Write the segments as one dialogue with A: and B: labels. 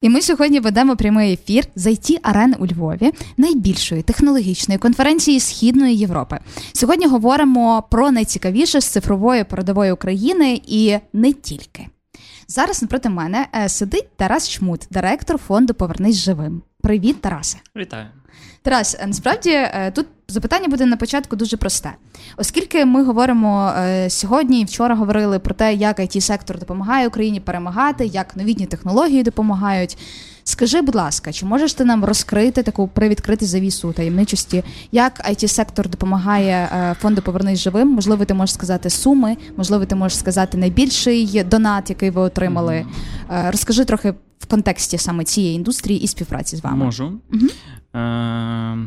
A: І ми сьогодні ведемо прямий ефір з it арени у Львові, найбільшої технологічної конференції Східної Європи. Сьогодні говоримо про найцікавіше з цифрової передової України і не тільки. Зараз напроти мене е, сидить Тарас Чмут, директор фонду Повернись живим. Привіт, Тарасе.
B: Вітаю.
A: Тарас, е, насправді е, тут запитання буде на початку дуже просте, оскільки ми говоримо е, сьогодні і вчора говорили про те, як it сектор допомагає Україні перемагати, як новітні технології допомагають. Скажи, будь ласка, чи можеш ти нам розкрити таку привідкрити завісу таємничості, як it сектор допомагає фонду Повернись живим? Можливо, ти можеш сказати суми, можливо, ти можеш сказати найбільший донат, який ви отримали. Mm-hmm. Розкажи трохи в контексті саме цієї індустрії і співпраці з вами.
B: Можу. Угу. Е,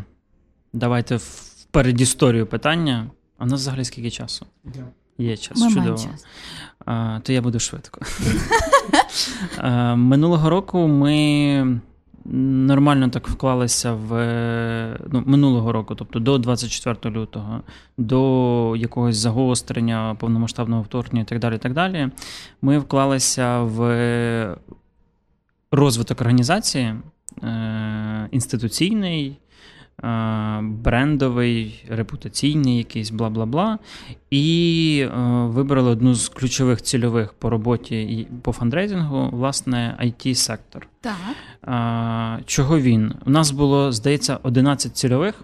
B: Давайте в передісторію питання. А в нас взагалі скільки часу? Є час,
A: Ми
B: чудово. Час. А, То я буду швидко. а, минулого року ми нормально так вклалися в ну, минулого року, тобто до 24 лютого, до якогось загострення, повномасштабного вторгнення і так далі. так далі. Ми вклалися в розвиток організації е, інституційний. Е, брендовий, репутаційний, якийсь бла бла бла. І е, вибрали одну з ключових цільових по роботі і по фандрейзингу, власне, it сектор
A: Так.
B: Е, чого він? У нас було, здається, 11 цільових,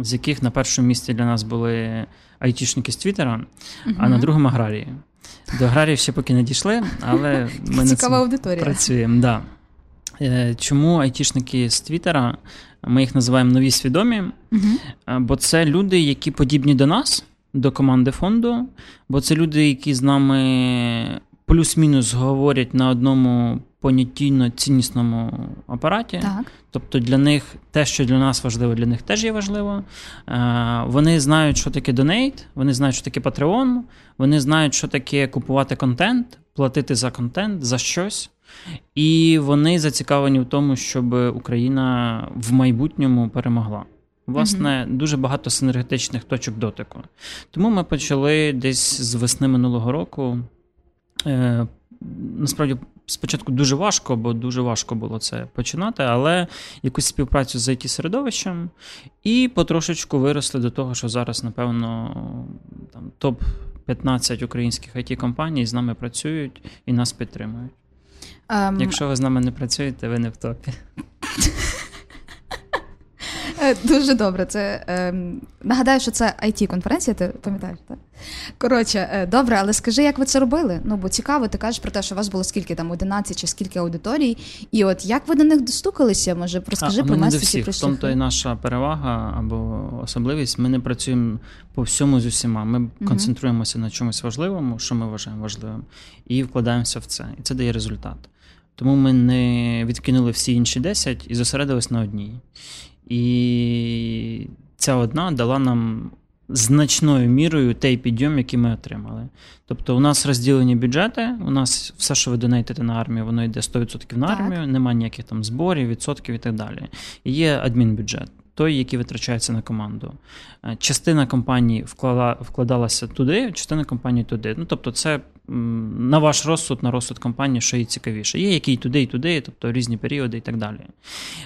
B: з яких на першому місці для нас були айтішники з Твіттера, угу. а на другому аграрії. До аграріїв ще поки не дійшли, але ми
A: Цікава аудиторія.
B: працюємо. Да. Е, чому айтішники з Твіттера, ми їх називаємо нові свідомі, угу. бо це люди, які подібні до нас, до команди фонду, бо це люди, які з нами плюс-мінус говорять на одному понятійно ціннісному апараті.
A: Так.
B: Тобто для них те, що для нас важливо, для них теж є важливо. Е, вони знають, що таке донейт, вони знають, що таке Patreon, вони знають, що таке купувати контент, платити за контент, за щось. І вони зацікавлені в тому, щоб Україна в майбутньому перемогла. Власне, mm дуже багато синергетичних точок дотику. Тому ми почали десь з весни минулого року. Е, Насправді, спочатку дуже важко, бо дуже важко було це починати, але якусь співпрацю з it середовищем і потрошечку виросли до того, що зараз, напевно, там топ-15 українських it компаній з нами працюють і нас підтримують. Um, Якщо ви з нами не працюєте, ви не в топі.
A: Дуже добре. Це е, Нагадаю, що це it конференція ти пам'ятаєш, так? Коротше, е, добре, але скажи, як ви це робили? Ну, бо цікаво, ти кажеш про те, що у вас було скільки там 11 чи скільки аудиторій, і от як ви до них достукалися? Може, розкажи а, про
B: нас всі В тому то і наша перевага або особливість. Ми не працюємо по всьому з усіма. Ми угу. концентруємося на чомусь важливому, що ми вважаємо важливим, і вкладаємося в це. І це дає результат. Тому ми не відкинули всі інші 10 і зосередились на одній. І ця одна дала нам значною мірою той підйом, який ми отримали. Тобто, у нас розділені бюджети, у нас все, що ви донейтите на армію, воно йде 100% на армію, так. немає ніяких там зборів, відсотків і так далі. І є адмінбюджет той, який витрачається на команду. Е, частина компанії вклала, вкладалася туди, частина компанії туди. Ну, Тобто, це на ваш розсуд, на розсуд компанії, що їй цікавіше. Є які і туди, і туди, тобто різні періоди і так далі.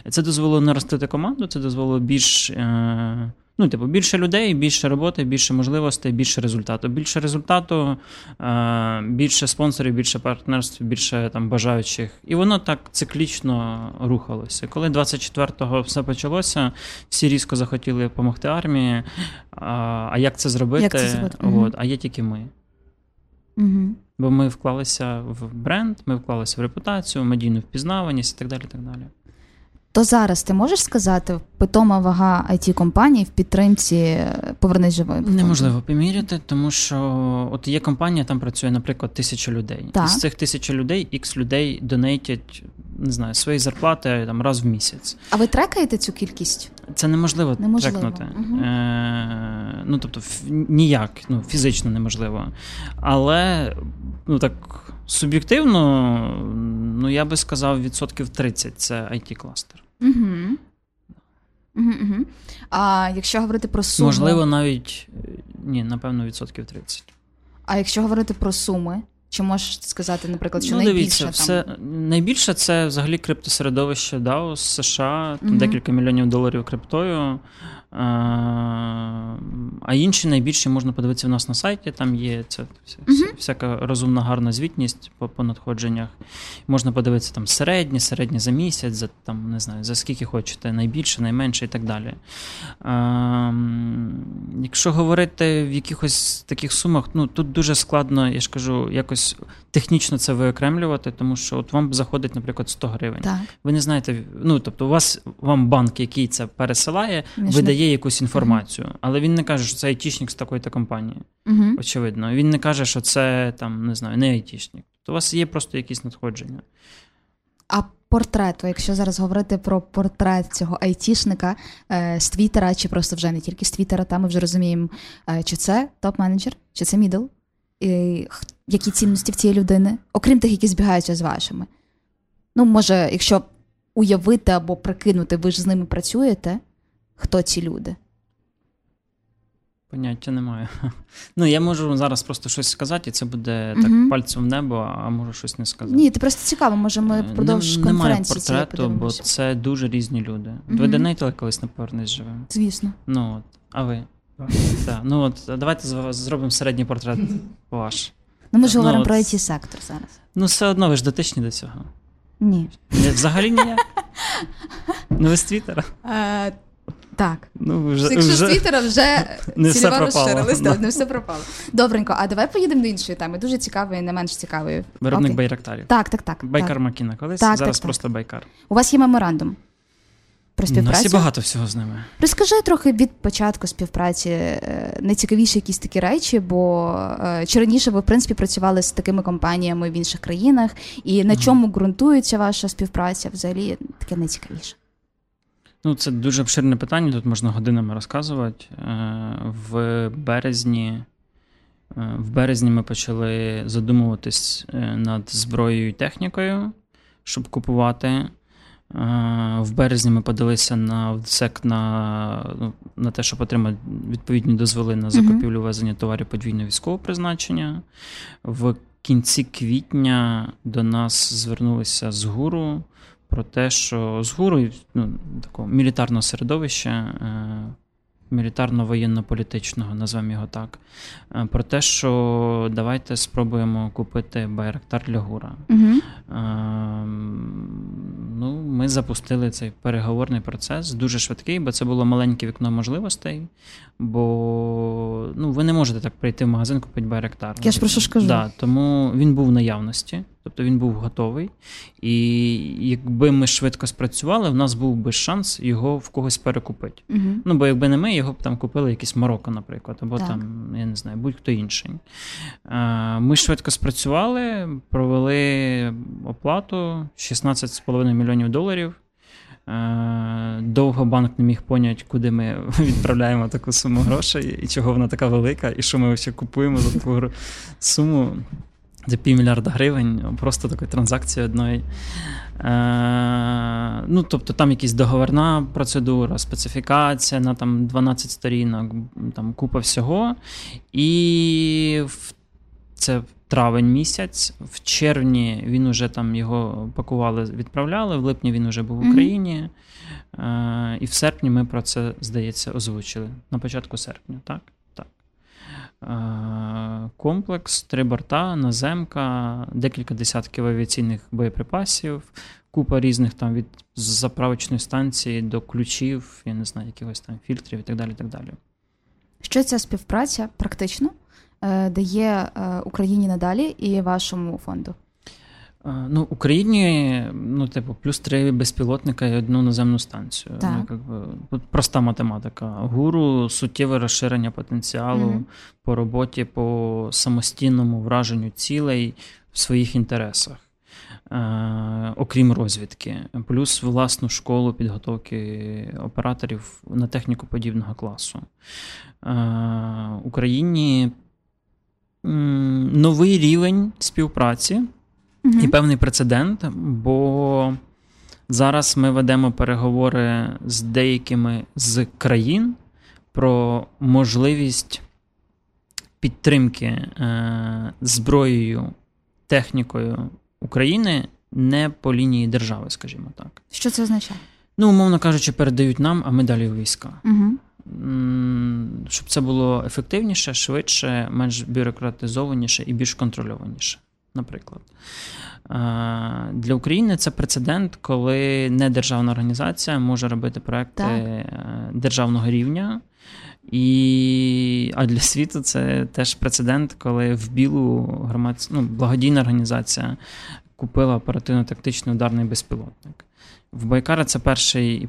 B: Це дозволило наростити команду, це дозволило більш. Е, Ну, типу, більше людей, більше роботи, більше можливостей, більше результату. Більше результату, е, більше спонсорів, більше партнерств, більше там бажаючих. І воно так циклічно рухалося. Коли 24-го все почалося, всі різко захотіли допомогти армії. А як це зробити?
A: Як це зробити?
B: От, А є тільки ми.
A: Угу.
B: Бо ми вклалися в бренд, ми вклалися в репутацію, медійну впізнаваність і так далі. так далі.
A: То зараз ти можеш сказати питома вага it компанії в підтримці е, повернись живим?
B: Неможливо поміряти, тому що от є компанія, там працює, наприклад, тисяча людей.
A: Так.
B: З цих тисячі людей ікс людей донейтять не знаю, свої зарплати там раз в місяць.
A: А ви трекаєте цю кількість?
B: Це неможливо,
A: неможливо.
B: трекнути.
A: Угу.
B: Е, Ну тобто, ніяк, ну фізично неможливо. Але ну так суб'єктивно, ну я би сказав, відсотків 30 це it кластер
A: Угу. Угу, угу. А якщо говорити про суму?
B: Можливо, навіть ні, напевно, відсотків 30.
A: А якщо говорити про суми, Чи можеш сказати, наприклад, що
B: ну,
A: найбільше
B: дивіться,
A: там?
B: все найбільше це взагалі криптосередовище DAO з США, там
A: угу.
B: декілька мільйонів доларів криптою. А, а інші найбільші можна подивитися в нас на сайті. Там є вся,
A: Мгм.
B: всяка розумна гарна звітність по, по надходженнях. Можна подивитися там середні, середні за місяць, за там не знаю, за скільки хочете, найбільше, найменше і так далі. А, якщо говорити в якихось таких сумах, ну тут дуже складно, я ж кажу, якось технічно це виокремлювати, тому що от вам заходить, наприклад, 100 гривень.
A: Так.
B: Ви не знаєте, ну тобто, у вас вам банк, який це пересилає,
A: Він ж
B: видає якусь інформацію, але він не каже, що це айтішник з такої-то компанії.
A: Угу.
B: Очевидно. Він не каже, що це там не знаю, не айтішник. То у вас є просто якісь надходження.
A: А портрет, якщо зараз говорити про портрет цього айтішника е, з Твіттера, чи просто вже не тільки з Твіттера, там ми вже розуміємо, е, чи це топ-менеджер, чи це middle, і які цінності в цієї людини, окрім тих, які збігаються з вашими. Ну, може, якщо уявити або прикинути, ви ж з ними працюєте, хто ці люди?
B: Поняття немає. Ну, я можу зараз просто щось сказати, і це буде так пальцем в небо, а можу щось не сказати.
A: Ні, це просто цікаво, може ми
B: Е,
A: впродовж
B: нем- Немає
A: конференції цієї
B: портрету, бо це дуже різні люди. Ви
A: Мгм.
B: Денейтили колись на повернись живим.
A: Звісно.
B: Ну от, а ви? Так. Ну от давайте зробимо середній портрет ваш.
A: Ну, ми ж
B: Ну,
A: говоримо про it сектор зараз.
B: Ну, все одно ви ж дотичні до цього.
A: Ні.
B: Ні, Взагалі ніяк. Ну, ви з Твіттера.
A: Е, так.
B: Ну, вже,
A: Якщо з
B: вже...
A: Твіттера вже
B: Не все
A: цільова
B: пропало.
A: розширилась,
B: Да.
A: не все пропало. Добренько, а давай поїдемо до іншої теми. Дуже цікавої, не менш цікавої.
B: Виробник
A: Окей.
B: байрактарів.
A: Так, так, так.
B: Байкар
A: так.
B: Макіна колись,
A: Так,
B: зараз
A: так, так.
B: просто байкар.
A: У вас є меморандум про
B: У нас
A: співпрацю.
B: є багато всього з ними.
A: Розкажи трохи від початку співпраці е, найцікавіші якісь такі речі, бо е, чи раніше ви в принципі працювали з такими компаніями в інших країнах, і на чому ґрунтується ваша співпраця? Взагалі таке найцікавіше.
B: Ну, це дуже обширне питання, тут можна годинами розказувати. Е, В березні, в березні ми почали задумуватись над зброєю і технікою, щоб купувати. Е, В березні ми подалися на ВСЕК на, ну, на те, щоб отримати відповідні дозволи на закупівлю везення товарів подвійного військового призначення. В кінці квітня до нас звернулися з гуру про те, що з гуру ну, такого мілітарного середовища, е, мілітарно-воєнно-політичного, назвемо його так, е, про те, що давайте спробуємо купити Байрактар для гура.
A: Угу.
B: Ем, Ну, ми запустили цей переговорний процес, дуже швидкий, бо це було маленьке вікно можливостей. Бо ну, ви не можете так прийти в магазин купити Байрактар.
A: Я ж про що ж кажу.
B: Да, тому він був в наявності, тобто він був готовий. І якби ми швидко спрацювали, в нас був би шанс його в когось перекупити.
A: Угу.
B: Ну, бо якби не ми, його б там купили якийсь Марокко, наприклад, або
A: Так.
B: там, я не знаю, будь-хто інший. Ми швидко спрацювали, провели оплату 16,5 мільйонів доларів. Е, Довго банк не міг поняти, куди ми відправляємо таку суму грошей, і чого вона така велика, і що ми ще купуємо за таку суму. За півмільярда гривень, просто такої транзакції одної. Е, ну, тобто там якась договорна процедура, специфікація на там 12 сторінок, там купа всього. І в, це травень місяць. В червні він уже там його пакували, відправляли, в липні він вже був в. Україні. Е, і в серпні ми про це, здається, озвучили. На початку серпня, так? Так. Е, комплекс, три борта, наземка, декілька десятків авіаційних боєприпасів, купа різних там від заправочної станції до ключів, я не знаю, якихось там фільтрів і так далі. І так далі.
A: Що ця співпраця практично дає е, Україні надалі і вашому фонду?
B: Е, Ну, Україні, ну, типу, плюс три безпілотника і одну наземну станцію.
A: Так.
B: Ну, як би, тут проста математика. Гуру суттєве розширення потенціалу
A: Мгм.
B: по роботі по самостійному враженню цілей в своїх інтересах. Е, окрім розвідки, плюс власну школу підготовки операторів на техніку подібного класу. Е, Україні новий рівень співпраці
A: Мгм.
B: і певний прецедент, бо зараз ми ведемо переговори з деякими з країн про можливість підтримки е, зброєю технікою України не по лінії держави, скажімо так.
A: Що це означає?
B: Ну, умовно кажучи, передають нам, а ми далі війська.
A: Угу.
B: Щоб це було ефективніше, швидше, менш бюрократизованіше і більш контрольованіше, наприклад. Для України це прецедент, коли не державна організація може робити проекти так. державного рівня. І, А для світу це теж прецедент, коли в білу громадсь... ну, благодійна організація купила оперативно-тактичний ударний безпілотник. В Байкара це перший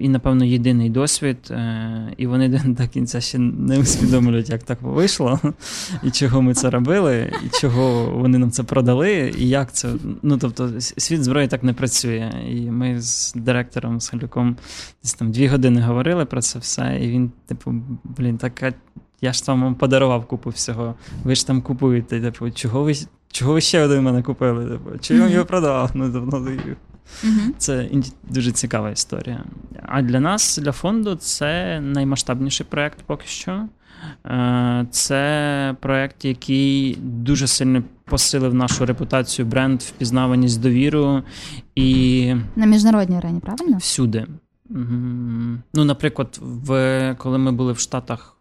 B: і, напевно, єдиний досвід, е, і вони до кінця ще не усвідомлюють, як так вийшло, і чого ми це робили, і чого вони нам це продали, і як це. Ну, тобто, світ зброї так не працює. І ми з директором з Халюком десь там дві години говорили про це все, і він, типу, блін, така. Я ж вам подарував купу всього. Ви ж там купуєте. Типу, чого ви чого ви ще один мене купили? Типу, чи я його продав? Ну, тобто, Угу. Це дуже цікава історія. А для нас, для фонду, це наймасштабніший проєкт поки що. Е, це проєкт, який дуже сильно посилив нашу репутацію, бренд, впізнаваність, довіру і
A: на міжнародній арені, правильно?
B: Всюди. Ну, наприклад, в, коли ми були в Штатах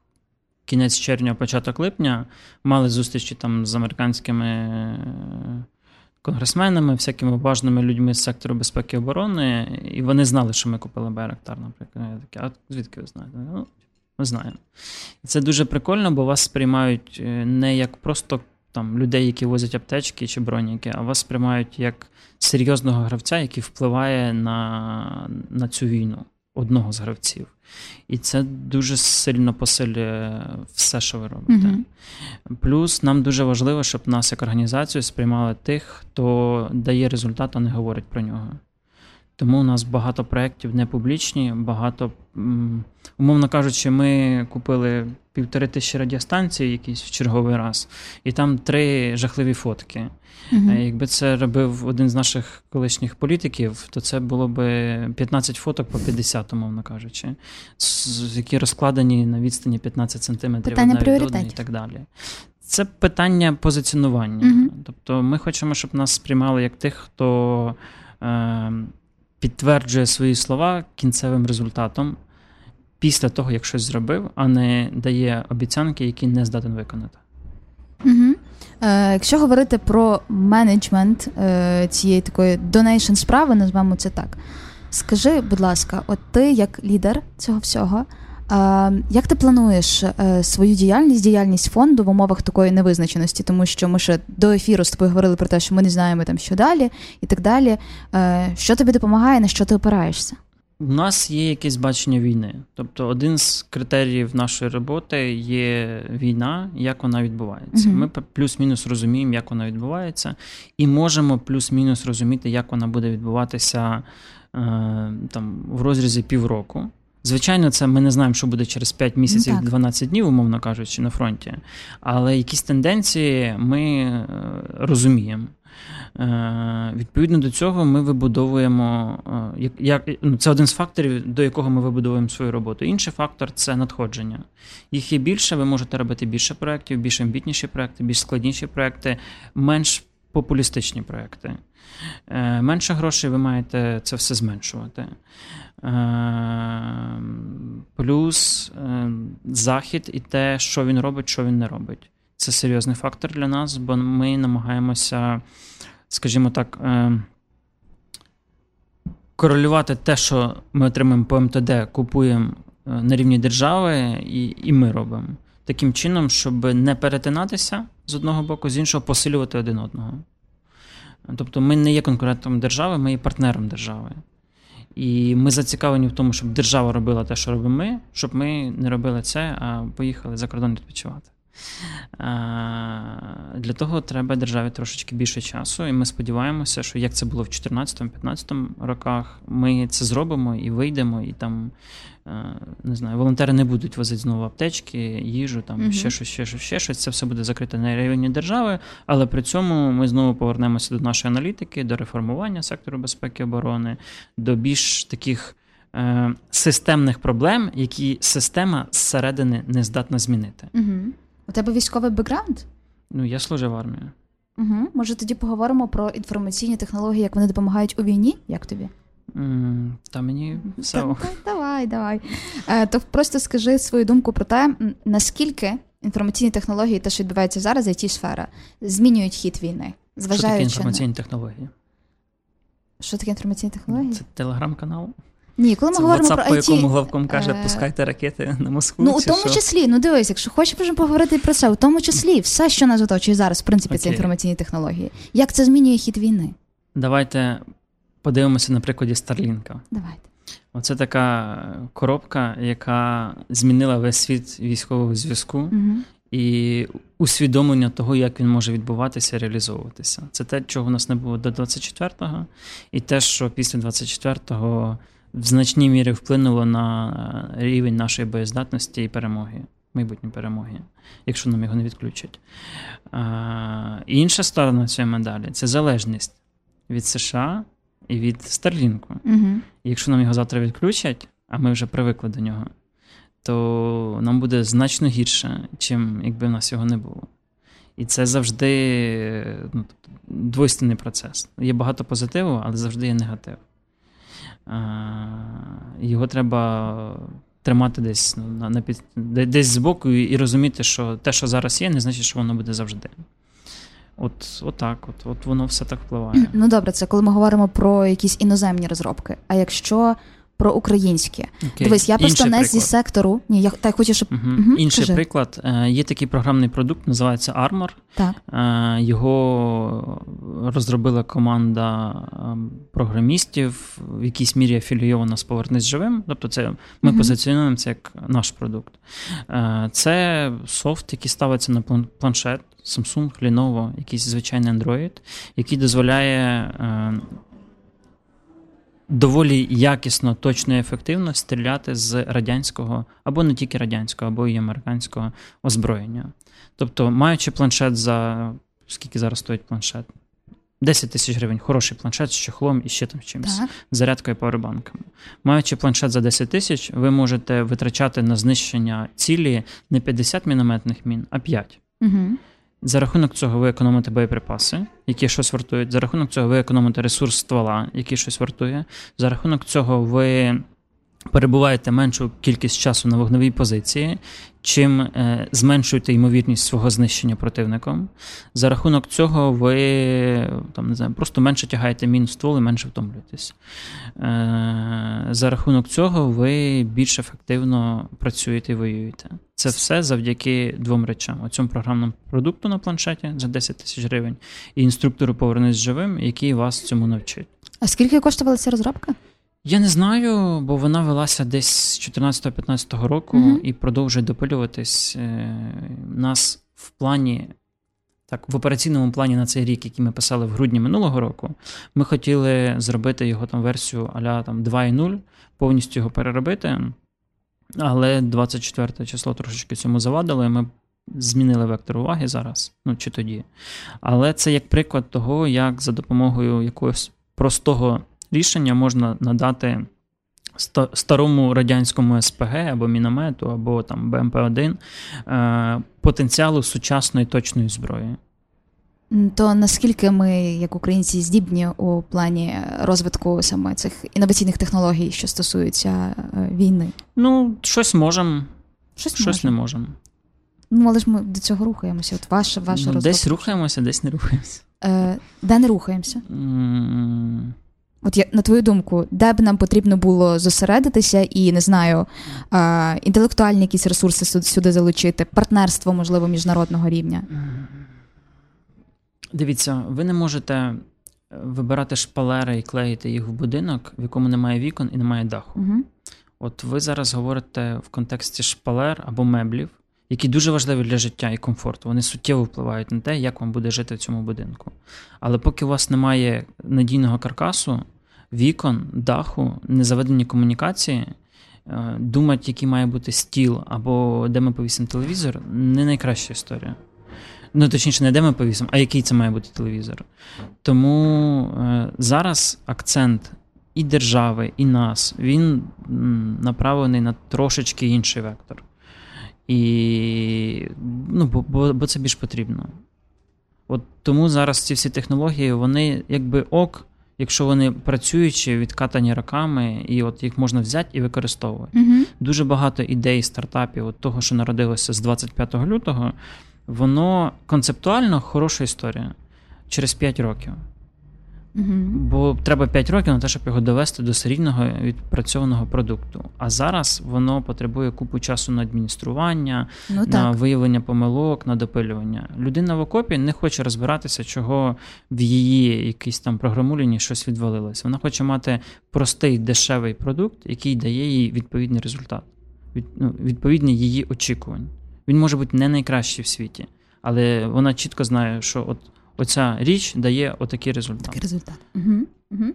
B: кінець червня, початок липня, мали зустрічі там з американськими конгресменами, всякими важними людьми з сектору безпеки і оборони, і вони знали, що ми купили Байрактар, наприклад. Я такі, а звідки ви знаєте? Ну, Ми знаємо. Це дуже прикольно, бо вас сприймають е, не як просто там людей, які возять аптечки чи броніки, а вас сприймають як серйозного гравця, який впливає на, на цю війну одного з гравців. І це дуже сильно посилює все, що ви робите. Mm-hmm. Плюс нам дуже важливо, щоб нас як організацію сприймали тих, хто дає результат, а не говорить про нього. Тому у нас багато проєктів не публічні, багато, умовно кажучи, ми купили півтори тисячі радіостанцій якийсь в черговий раз, і там три жахливі фотки. Угу. Якби це робив один з наших колишніх політиків, то це було б 15 фоток по 50, умовно кажучи, які розкладені на відстані 15 сантиметрів
A: одна
B: і так далі. Це питання позиціонування. Угу. Тобто ми хочемо, щоб нас сприймали як тих, хто е, підтверджує свої слова кінцевим результатом після того, як щось зробив, а не дає обіцянки, які не здатен виконати.
A: Угу. Е, Якщо говорити про менеджмент е, цієї такої donation справи, назвемо це так. Скажи, будь ласка, от ти як лідер цього всього, е, як ти плануєш е, свою діяльність, діяльність фонду в умовах такої невизначеності? Тому що ми ще до ефіру з тобою говорили про те, що ми не знаємо там, що далі, і так далі. Е, Що тобі допомагає, на що ти опираєшся?
B: У нас є якесь бачення війни. Тобто, один з критеріїв нашої роботи є війна, як вона відбувається. Uh-huh. Ми плюс-мінус розуміємо, як вона відбувається, і можемо плюс-мінус розуміти, як вона буде відбуватися е, там в розрізі півроку. Звичайно, це ми не знаємо, що буде через 5 місяців, ну, 12 днів, умовно кажучи, на фронті. Але якісь тенденції ми е, розуміємо. Е, відповідно до цього, ми вибудовуємо е, як, ну, це один з факторів, до якого ми вибудовуємо свою роботу. Інший фактор це надходження. Їх є більше, ви можете робити більше проєктів, більш амбітніші проєкти, більш складніші проєкти, менш популістичні проєкти. Е, менше грошей ви маєте це все зменшувати. Плюс захід і те, що він робить, що він не робить. Це серйозний фактор для нас, бо ми намагаємося скажімо так, е, корелювати те, що ми отримуємо по МТД, купуємо е, на рівні держави, і, і ми робимо. Таким чином, щоб не перетинатися з одного боку, з іншого посилювати один одного. Тобто ми не є конкурентом держави, ми є партнером держави. І ми зацікавлені в тому, щоб держава робила те, що робимо ми, щоб ми не робили це, а поїхали за кордон відпочивати. Для того треба державі трошечки більше часу, і ми сподіваємося, що як це було в 2014-2015 роках, ми це зробимо і вийдемо, і там не знаю, волонтери не будуть возити знову аптечки, їжу, там uh ще щось, ще щось, ще щось. Це все буде закрите на районі держави, але при цьому ми знову повернемося до нашої аналітики, до реформування сектору безпеки і оборони, до більш таких. Е, системних проблем, які система зсередини не здатна змінити.
A: Угу. У тебе військовий бекграунд?
B: Ну, я служив в армії.
A: Угу. Може, тоді поговоримо про інформаційні технології, як вони допомагають у війні? Як тобі?
B: Mm, та мені все.
A: Та, давай, давай. Е, То просто скажи свою думку про те, наскільки інформаційні технології, те, що відбувається зараз, it сфера, змінюють хід війни.
B: Зважаючи Що таке інформаційні на... технології?
A: Що таке інформаційні технології?
B: Це телеграм-канал.
A: Ні, коли ми
B: Це
A: говоримо
B: WhatsApp,
A: про
B: IT, по якому главком каже, е... пускайте ракети на Москву.
A: Ну, у тому
B: що?
A: числі, ну дивись, якщо хочеш, можемо поговорити про це, у тому числі все, що нас оточує зараз, в принципі, okay. це інформаційні технології. Як це змінює хід війни?
B: Давайте подивимося на прикладі Старлінка.
A: Давайте.
B: Оце така коробка, яка змінила весь світ військового зв'язку і усвідомлення того, як він може відбуватися і реалізовуватися. Це те, чого в нас не було до 24-го, і те, що після 24-го в значній мірі вплинуло на рівень нашої боєздатності і перемоги, майбутньої перемоги, якщо нам його не відключать. А, Інша сторона цієї медалі це залежність від США і від Старлінку.
A: Угу.
B: якщо нам його завтра відключать, а ми вже привикли до нього, то нам буде значно гірше, чим якби в нас його не було. І це завжди ну, тобто, двойственний процес. Є багато позитиву, але завжди є негатив. А, Його треба тримати десь ну, на, на, десь збоку і розуміти, що те, що зараз є, не значить, що воно буде завжди. От от так, от, от воно все так впливає.
A: Ну добре, це коли ми говоримо про якісь іноземні розробки. А якщо про українське. Okay. Дивись, я просто не зі сектору. Ні, я так хочу, щоб
B: угу. Угу, інший кажи. приклад. Е, є такий програмний продукт, називається Armor.
A: Так.
B: Е, його розробила команда ем, програмістів, в якійсь мірі афілійована з «Повернись живим. Тобто, це ми угу. позиціонуємо це як наш продукт. Е, це софт, який ставиться на планшет. Samsung, Lenovo, якийсь звичайний Android, який дозволяє доволі якісно, точно і ефективно стріляти з радянського або не тільки радянського, або і американського озброєння. Тобто, маючи планшет за скільки зараз стоїть планшет? 10 тисяч гривень, хороший планшет з чехлом і ще там чимось,
A: так.
B: зарядкою і пауербанками. Маючи планшет за 10 тисяч, ви можете витрачати на знищення цілі не 50 мінометних мін, а 5.
A: Угу.
B: За рахунок цього ви економите боєприпаси, які щось вартують. За рахунок цього ви економите ресурс ствола, який щось вартує. За рахунок цього ви перебуваєте меншу кількість часу на вогневій позиції, чим е, зменшуєте ймовірність свого знищення противником. За рахунок цього ви там, не знаю, просто менше тягаєте мін в ствол і менше втомлюєтесь. Е, За рахунок цього ви більш ефективно працюєте і воюєте. Це все завдяки двом речам: оцьому програмному продукту на планшеті за 10 тисяч гривень і інструктору повернись живим, який вас цьому навчить.
A: А скільки коштувала ця розробка?
B: Я не знаю, бо вона велася десь з 14-15 року mm-hmm. і продовжує допилюватись. Е, нас в плані, так, в операційному плані на цей рік, який ми писали в грудні минулого року, ми хотіли зробити його там версію аля там 2.0, повністю його переробити. Але 24 число трошечки цьому завадило, ми змінили вектор уваги зараз, ну чи тоді. Але це як приклад того, як за допомогою якогось простого рішення можна надати старому радянському СПГ або міномету, або там БМП-1 е, потенціалу сучасної точної зброї.
A: То наскільки ми, як українці, здібні у плані розвитку саме цих інноваційних технологій, що стосуються е, війни?
B: Ну, щось можемо,
A: щось,
B: щось не можемо.
A: Ну, але ж ми до цього рухаємося. От ваша ваша ну,
B: Десь рухаємося, десь не рухаємося.
A: Е, Де не рухаємося?
B: Mm.
A: От я на твою думку, де б нам потрібно було зосередитися і не знаю, е, інтелектуальні якісь ресурси сюди залучити, партнерство, можливо, міжнародного рівня?
B: Дивіться, ви не можете е, вибирати шпалери і клеїти їх в будинок, в якому немає вікон і немає даху.
A: Угу.
B: От ви зараз говорите в контексті шпалер або меблів, які дуже важливі для життя і комфорту. Вони суттєво впливають на те, як вам буде жити в цьому будинку. Але поки у вас немає надійного каркасу, вікон, даху, незаведені комунікації, е, думати, який має бути стіл або де ми повісимо телевізор, не найкраща історія. Ну, точніше, не де ми повісимо, а який це має бути телевізор. Тому е, зараз акцент і держави, і нас, він направлений на трошечки інший вектор. І ну, бо, бо, бо це більш потрібно. От тому зараз ці всі технології, вони якби ок, якщо вони працюючі, відкатані роками, і от їх можна взяти і використовувати.
A: Угу.
B: Дуже багато ідей стартапів, от того, що народилося з 25 лютого, воно концептуально хороша історія через 5 років.
A: Угу.
B: Бо треба 5 років на те, щоб його довести до серійного відпрацьованого продукту. А зараз воно потребує купу часу на адміністрування,
A: Ну
B: на виявлення помилок, на допилювання. Людина в окопі не хоче розбиратися, чого в її якійсь там програмуліні щось відвалилось. Вона хоче мати простий дешевий продукт, який дає їй відповідний результат, від, ну, відповідний її очікувань. Він може бути не найкращий в світі, але вона чітко знає, що от оця річ дає отакий результат.
A: Такий результат. Угу. Угу.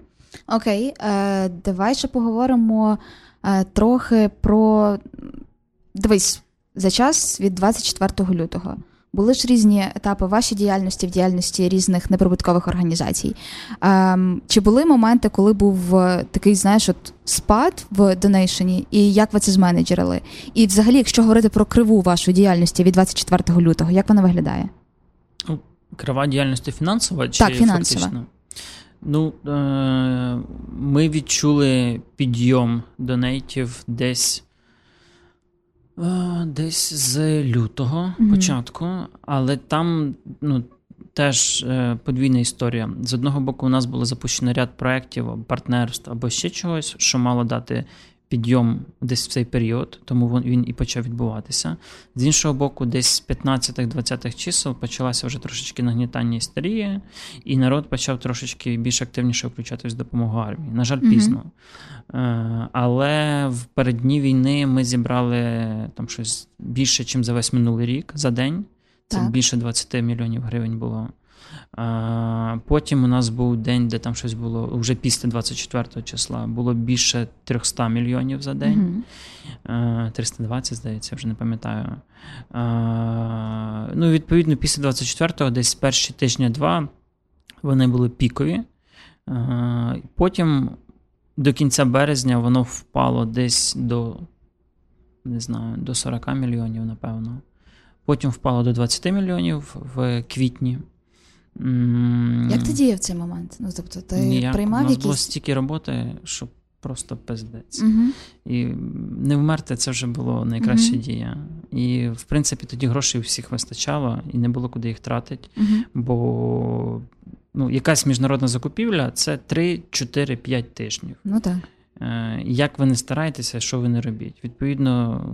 A: Окей, е, давай ще поговоримо е, трохи про. Дивись, за час від 24 лютого були ж різні етапи вашої діяльності в діяльності різних неприбуткових організацій. Ем, чи були моменти, коли був е, такий, знаєш, от спад в донейшені, і як ви це зменеджерили? І взагалі, якщо говорити про криву вашої діяльності від 24 лютого, як вона виглядає?
B: Крива діяльності фінансова чи
A: Так, фінансова.
B: фактично? Ну, е- ми відчули підйом донейтів десь. е, Десь з лютого
A: Мгм.
B: початку, але там ну, теж е, подвійна історія. З одного боку, у нас було запущено ряд проєктів, партнерств або ще чогось, що мало дати підйом десь в цей період, тому він, і почав відбуватися. З іншого боку, десь з 15-20-х чисел почалася вже трошечки нагнітання істерії, і народ почав трошечки більш активніше включатись в допомогу армії. На жаль, пізно. Е, Але в переддні війни ми зібрали там щось більше, ніж за весь минулий рік за день. Це
A: Так.
B: більше 20 мільйонів гривень було. Потім у нас був день, де там щось було вже після 24 числа. Було більше 300 мільйонів за день. Е, 320, здається, вже не пам'ятаю. Ну, відповідно, після 24-го, десь перші тижня-два, вони були пікові. Потім до кінця березня воно впало десь до, не знаю, до 40 мільйонів, напевно. Потім впало до 20 мільйонів в квітні.
A: Як ти діяв цей момент? Ну, тобто, ти
B: ніяк.
A: приймав
B: У нас було стільки роботи, що просто пиздець.
A: Угу.
B: І не вмерти це вже було найкраща
A: Мгм.
B: дія. І, в принципі, тоді грошей всіх вистачало, і не було куди їх тратити.
A: Угу.
B: Бо ну, якась міжнародна закупівля це 3, 4, 5 тижнів.
A: Ну так.
B: Е, Як ви не стараєтеся, що ви не робіть? Відповідно,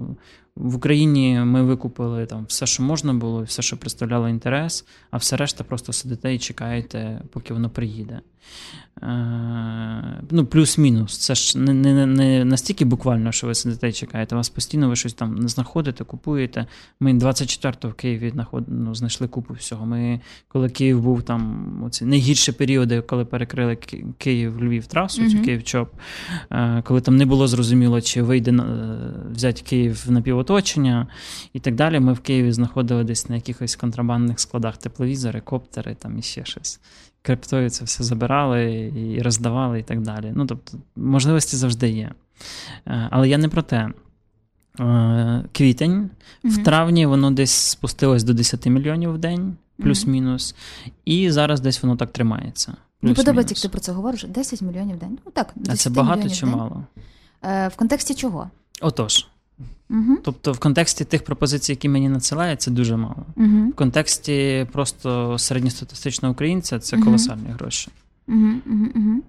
B: в Україні ми викупили там все, що можна було, все, що представляло інтерес, а все решта просто сидите і чекаєте, поки воно приїде. Е, Ну, плюс-мінус. Це ж не, не, не настільки буквально, що ви сидите і чекаєте. Вас постійно ви щось там знаходите, купуєте. Ми 24-го в Києві знаход... ну, знайшли купу всього. Ми, коли Київ був там, оці найгірші періоди, коли перекрили Київ-Львів трасу,
A: Мгм.
B: цю Київ-Чоп, е, коли там не було зрозуміло, чи вийде е, взяти Київ на півоточення і так далі. Ми в Києві знаходили десь на якихось контрабандних складах тепловізори, коптери там і ще щось. Криптою це все забирали і роздавали, і так далі. Ну, тобто, можливості завжди є. Е, Але я не про те. Е, Квітень. В травні воно десь спустилось до 10 мільйонів в день, плюс-мінус. І зараз десь воно так тримається.
A: Мені подобається, як ти про це говориш. 10 мільйонів в день. Ну так,
B: А це багато чи мало?
A: Е, в контексті чого?
B: Отож.
A: Угу.
B: Тобто, в контексті тих пропозицій, які мені надсилають, це дуже мало.
A: Угу.
B: В контексті просто середньостатистичного українця це колосальні гроші.
A: Угу, угу, угу.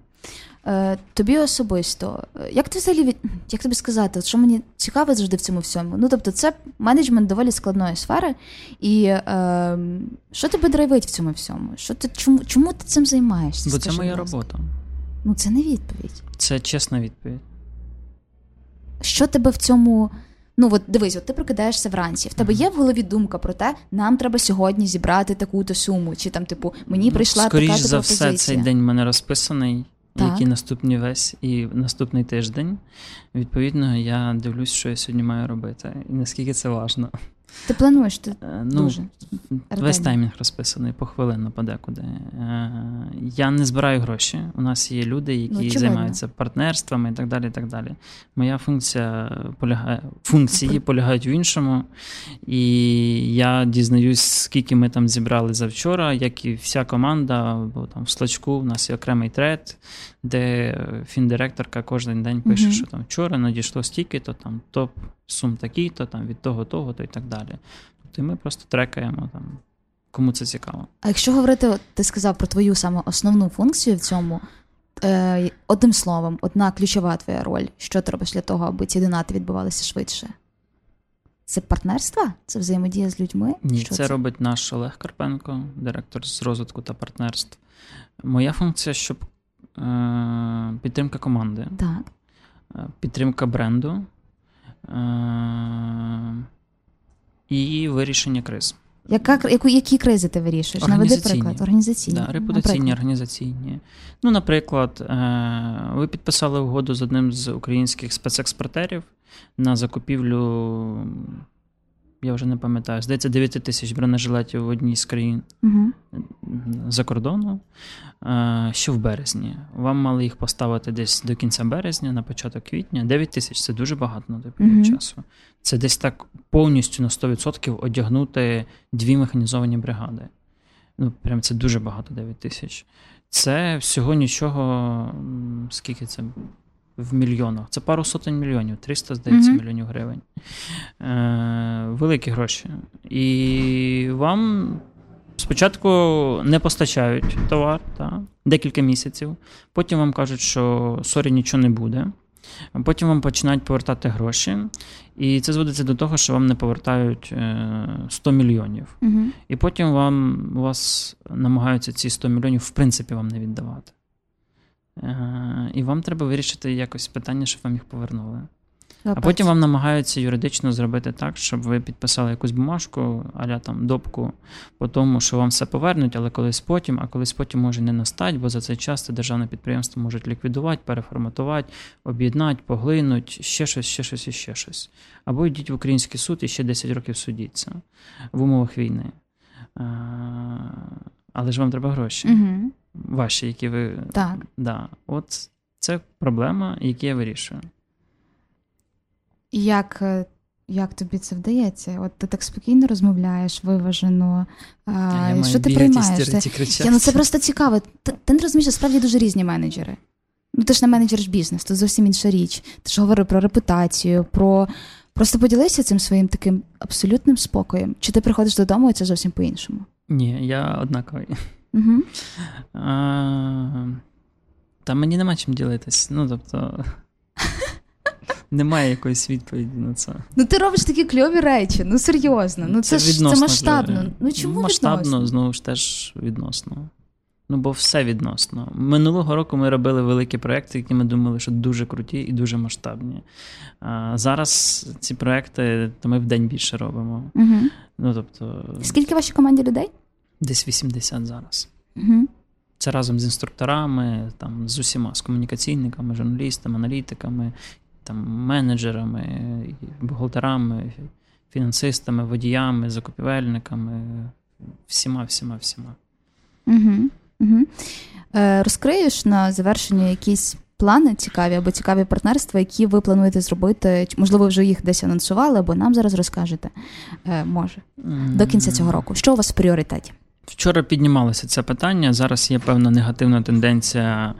A: Е, тобі особисто, як ти взагалі від... як тобі сказати, що мені цікаво завжди в цьому всьому? Ну тобто, це менеджмент доволі складної сфери, і е, що тебе драйвить в цьому всьому? Що ти чому, чому ти цим займаєшся?
B: Бо це моя робота.
A: Ну це не відповідь.
B: Це чесна відповідь.
A: Що тебе в цьому? Ну от дивись, от ти прокидаєшся вранці. В тебе є в голові думка про те, нам треба сьогодні зібрати таку-то суму, чи там, типу, мені прийшла
B: Ну, Скоріш
A: така
B: за
A: пропозиція.
B: все, цей день в мене розписаний,
A: Так.
B: який наступний весь і наступний тиждень. Відповідно, я дивлюсь, що я сьогодні маю робити, і наскільки це важно.
A: Ти плануєш ти
B: Е, ну,
A: дуже
B: Весь таймінг розписаний похвилинно подекуди. Е, Я не збираю гроші. У нас є люди, які
A: Ну,
B: займаються партнерствами і так далі. і так далі. Моя функція полягає, функції полягають в іншому. І я дізнаюсь, скільки ми там зібрали завчора, як і вся команда, бо там в слачку у нас є окремий тред, де фіндиректорка кожен день пише,
A: Мгм.
B: що там вчора надійшло стільки, то там топ сум такий, то там від того, того, то і так далі. Тобто ми просто трекаємо там, кому це цікаво.
A: А якщо говорити, ти сказав про твою саме основну функцію в цьому, е, одним словом, одна ключова твоя роль, що ти робиш для того, аби ці донати відбувалися швидше? Це партнерство? Це взаємодія з людьми?
B: Ні,
A: що
B: це, робить наш Олег Карпенко, директор з розвитку та партнерств. Моя функція, щоб е, підтримка команди,
A: Так.
B: е, підтримка бренду і вирішення криз.
A: Яка, яку, які кризи ти вирішуєш? Наведи приклад. Організаційні.
B: Да, репутаційні,
A: Наприклад.
B: організаційні. Ну, наприклад, е, ви підписали угоду з одним з українських спецекспортерів на закупівлю, я вже не пам'ятаю, здається, 9 тисяч бронежилетів в одній з країн
A: Угу.
B: за кордону. е, Ще в березні. Вам мали їх поставити десь до кінця березня, на початок квітня. 9 тисяч це дуже багато на той період
A: Мгм.
B: часу. Це десь так повністю на 100% одягнути дві механізовані бригади. Ну, прям це дуже багато 9 тисяч. Це всього нічого, скільки це в мільйонах. Це пару сотень мільйонів, 300, здається,
A: Мгм.
B: мільйонів гривень. Е, великі гроші. І вам спочатку не постачають товар та, декілька місяців, потім вам кажуть, що sorry, нічого не буде. Потім вам починають повертати гроші, і це зводиться до того, що вам не повертають е, 100 мільйонів.
A: Угу.
B: І потім вам у вас намагаються ці 100 мільйонів в принципі вам не віддавати. Е, І вам треба вирішити якось питання, щоб вам їх повернули. А потім вам намагаються юридично зробити так, щоб ви підписали якусь бумажку, аля там допку по тому, що вам все повернуть, але колись потім, а колись потім може не настати, бо за цей час це державне підприємство можуть ліквідувати, переформатувати, об'єднати, поглинуть, ще щось, ще щось і ще щось. Або йдіть в український суд і ще 10 років судіться в умовах війни. Але ж вам треба гроші,
A: Угу.
B: ваші, які ви.
A: Так.
B: Да. От це проблема, які я вирішую.
A: Як, е, як тобі це вдається? От ти так спокійно розмовляєш, виважено. А,
B: я маю
A: що ти приймаєш? Це, я, ну це просто цікаво. Ти, ти не розумієш, що справді дуже різні менеджери. Ну, ти ж не менеджер ж бізнес, це зовсім інша річ. Ти ж говорив про репутацію, про. Просто поділися цим своїм таким абсолютним спокоєм. Чи ти приходиш додому і це зовсім по-іншому?
B: Ні, я однаковий.
A: Угу.
B: А, Та мені нема чим ділитись. Ну, тобто, немає якоїсь відповіді на це.
A: Ну ти робиш такі кльові речі, ну серйозно. Ну це, ж це масштабно.
B: кльові.
A: Ну чому
B: масштабно,
A: відносно?
B: знову ж теж відносно. Ну, бо все відносно. Минулого року ми робили великі проекти, які ми думали, що дуже круті і дуже масштабні. А зараз ці проекти то ми в день більше робимо.
A: Угу.
B: Ну, тобто,
A: Скільки в вашій команді людей?
B: десь 80 зараз.
A: Угу.
B: Це разом з інструкторами, там, з усіма, з комунікаційниками, журналістами, аналітиками, там, менеджерами, бухгалтерами, фінансистами, водіями, закупівельниками, всіма, всіма, всіма.
A: Угу. Угу. Е, розкриєш на завершення якісь плани цікаві або цікаві партнерства, які ви плануєте зробити? Можливо, вже їх десь анонсували, або нам зараз розкажете. Е, може, до кінця цього року. Що у вас в пріоритеті?
B: Вчора піднімалося це питання. Зараз є певна негативна тенденція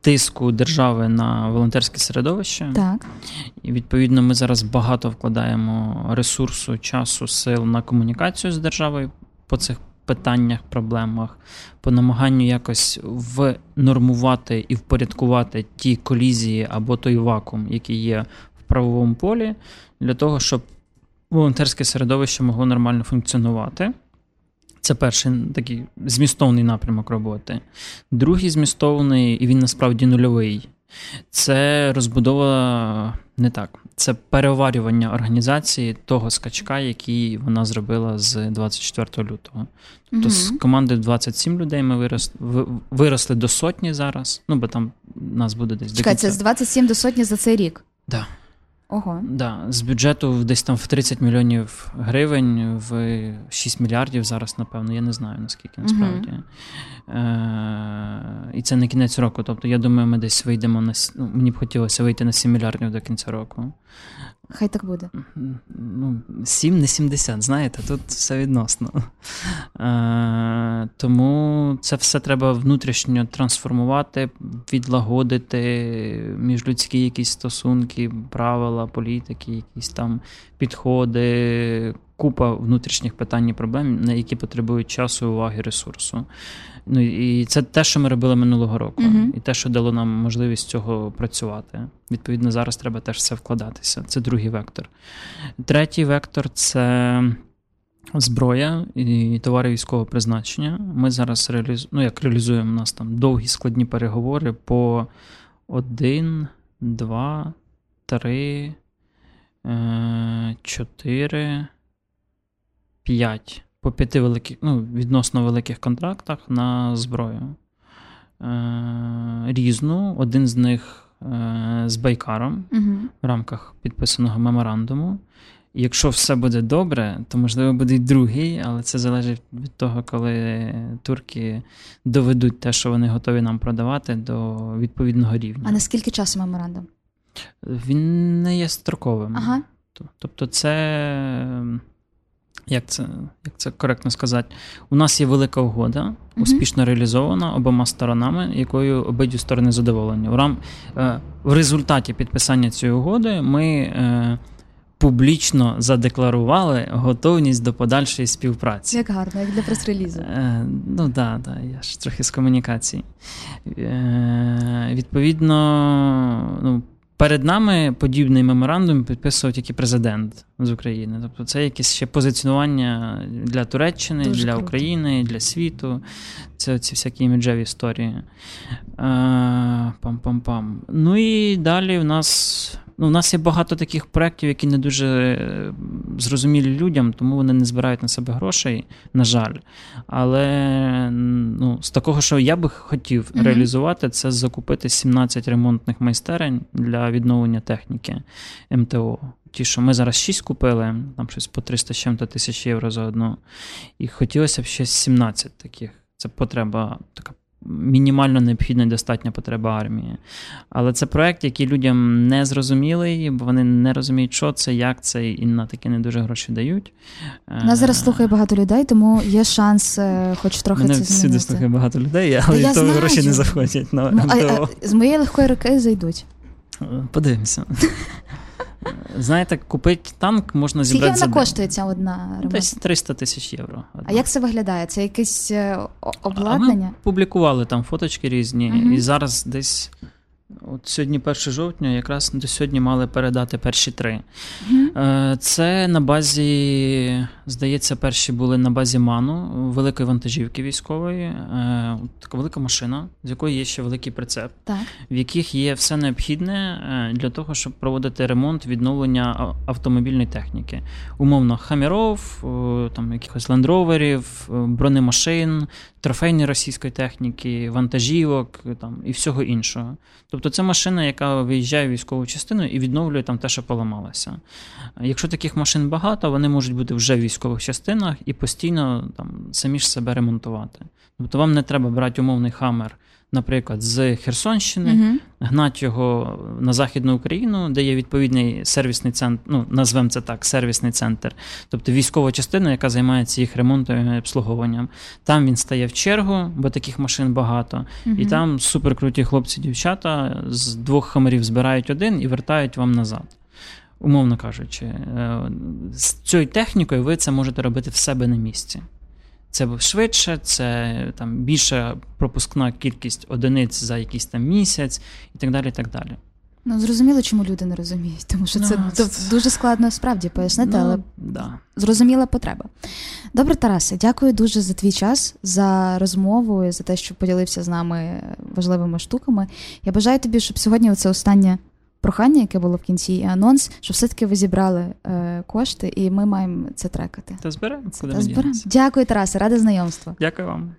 B: тиску держави на волонтерське середовище.
A: Так.
B: І відповідно ми зараз багато вкладаємо ресурсу, часу, сил на комунікацію з державою по цих питаннях, проблемах, по намаганню якось внормувати і впорядкувати ті колізії або той вакуум, який є в правовому полі, для того, щоб волонтерське середовище могло нормально функціонувати. Це перший такий змістовний напрямок роботи. Другий змістовний, і він насправді нульовий. Це розбудова не так. Це переварювання організації того скачка, який вона зробила з 24 лютого. Тобто з команди 27 людей ми вирос, виросли до сотні зараз. Ну, бо там нас буде десь до
A: Чекай,
B: кінця.
A: це з 27 до сотні за цей рік.
B: Да.
A: Ого.
B: Да, З бюджету десь там в 30 мільйонів гривень, в 6 мільярдів зараз, напевно, я не знаю наскільки насправді. Uh-huh. Е- І це не кінець року. Тобто, я думаю, ми десь вийдемо на ну, мені б хотілося вийти на 7 мільярдів до кінця року.
A: Хай так буде.
B: Ну, 7 не 70, знаєте, тут все відносно. Е, Тому це все треба внутрішньо трансформувати, відлагодити міжлюдські якісь стосунки, правила, політики, якісь там підходи, купа внутрішніх питань і проблем, на які потребують часу, уваги, ресурсу. Ну і це те, що ми робили минулого року, uh-huh. і те, що дало нам можливість цього працювати. Відповідно, зараз треба теж все вкладатися. Це другий вектор. Третій вектор це. Зброя і товари військового призначення. Ми зараз реалізуємо, ну як реалізуємо у нас там довгі складні переговори по один, два, три, е, чотири, п'ять по п'яти великих, ну, відносно великих контрактах на зброю. Е, Різну. Один з них е, з Байкаром угу. в рамках підписаного меморандуму. І якщо все буде добре, то можливо буде й другий, але це залежить від того, коли турки доведуть те, що вони готові нам продавати, до відповідного рівня.
A: А наскільки часу меморандум?
B: Він не є строковим.
A: Ага.
B: Тобто, це як це як це коректно сказати, у нас є велика угода, успішно реалізована обома сторонами, якою обидві сторони задоволені. В рам, е, в результаті підписання цієї угоди ми е, публічно задекларували готовність до подальшої співпраці.
A: Як гарно, як для прес-релізу.
B: Е, ну так, да, да, я ж трохи з комунікації. Е, Відповідно, ну. Перед нами подібний меморандум підписував тільки президент з України. Тобто це якесь ще позиціонування для Туреччини, Дуже для круто. України, для світу. Це ці всякі іміджеві історії. Пам-пам-пам. Ну і далі в нас Ну, У нас є багато таких проєктів, які не дуже е, зрозумілі людям, тому вони не збирають на себе грошей, на жаль. Але ну, з такого, що я би хотів mm-hmm. реалізувати, це закупити 17 ремонтних майстерень для відновлення техніки МТО. Ті, що ми зараз 6 купили, там щось по 300 з чим-то тисяч євро за одну. І хотілося б ще 17 таких. Це потреба така мінімально необхідна і достатня потреба армії. Але це проект, який людям не зрозумілий, бо вони не розуміють, що це, як це, і на таке не дуже гроші дають.
A: Нас зараз слухає багато людей, тому є шанс, е, хоч трохи
B: Мене
A: це
B: змінити. всюди слухає багато людей, але від того гроші не заходять. на ну, а, а,
A: З моєї легкої руки зайдуть.
B: Подивимося. Знаєте, купити танк можна зібрати.
A: Скільки вона коштує ця одна ремонт?
B: Десь 300 тисяч євро.
A: Одна. А як це виглядає? Це якесь е, обладнання? А
B: ми Публікували там фоточки різні, угу. і зараз десь От Сьогодні 1 жовтня, якраз до сьогодні мали передати перші три. Mm-hmm. Це на базі, здається, перші були на базі Ману, великої вантажівки військової, е, така велика машина, з якої є ще великий прицеп,
A: так.
B: в яких є все необхідне е, для того, щоб проводити ремонт, відновлення автомобільної техніки. Умовно, хаміров, там якихось лендроверів, бронемашин, трофейної російської техніки, вантажівок там, і всього іншого. Тобто це машина, яка виїжджає в військову частину і відновлює там те, що поламалося. Якщо таких машин багато, вони можуть бути вже в військових частинах і постійно там самі ж себе ремонтувати. Тобто вам не треба брати умовний хамер наприклад, з Херсонщини, uh гнати його на Західну Україну, де є відповідний сервісний центр, ну назвемо це так, сервісний центр, тобто військова частина, яка займається їх ремонтом і обслуговуванням. Там він стає в чергу, бо таких машин багато. uh І там суперкруті хлопці-дівчата з двох хамерів збирають один і вертають вам назад. Умовно кажучи, е, з цією технікою ви це можете робити в себе на місці. Це швидше, це там більша пропускна кількість одиниць за якийсь там місяць і так далі. і так далі.
A: Ну, зрозуміло, чому люди не розуміють, тому що це, no, це дуже складно справді пояснити, no, але
B: да.
A: зрозуміла потреба. Добре, Тарасе, дякую дуже за твій час, за розмову і за те, що поділився з нами важливими штуками. Я бажаю тобі, щоб сьогодні це останнє прохання, яке було в кінці, і анонс, що все-таки ви зібрали е, кошти, і ми маємо це трекати.
B: Та зберемо.
A: Та зберемо. Дякую, Тарасе, рада знайомства.
B: Дякую вам.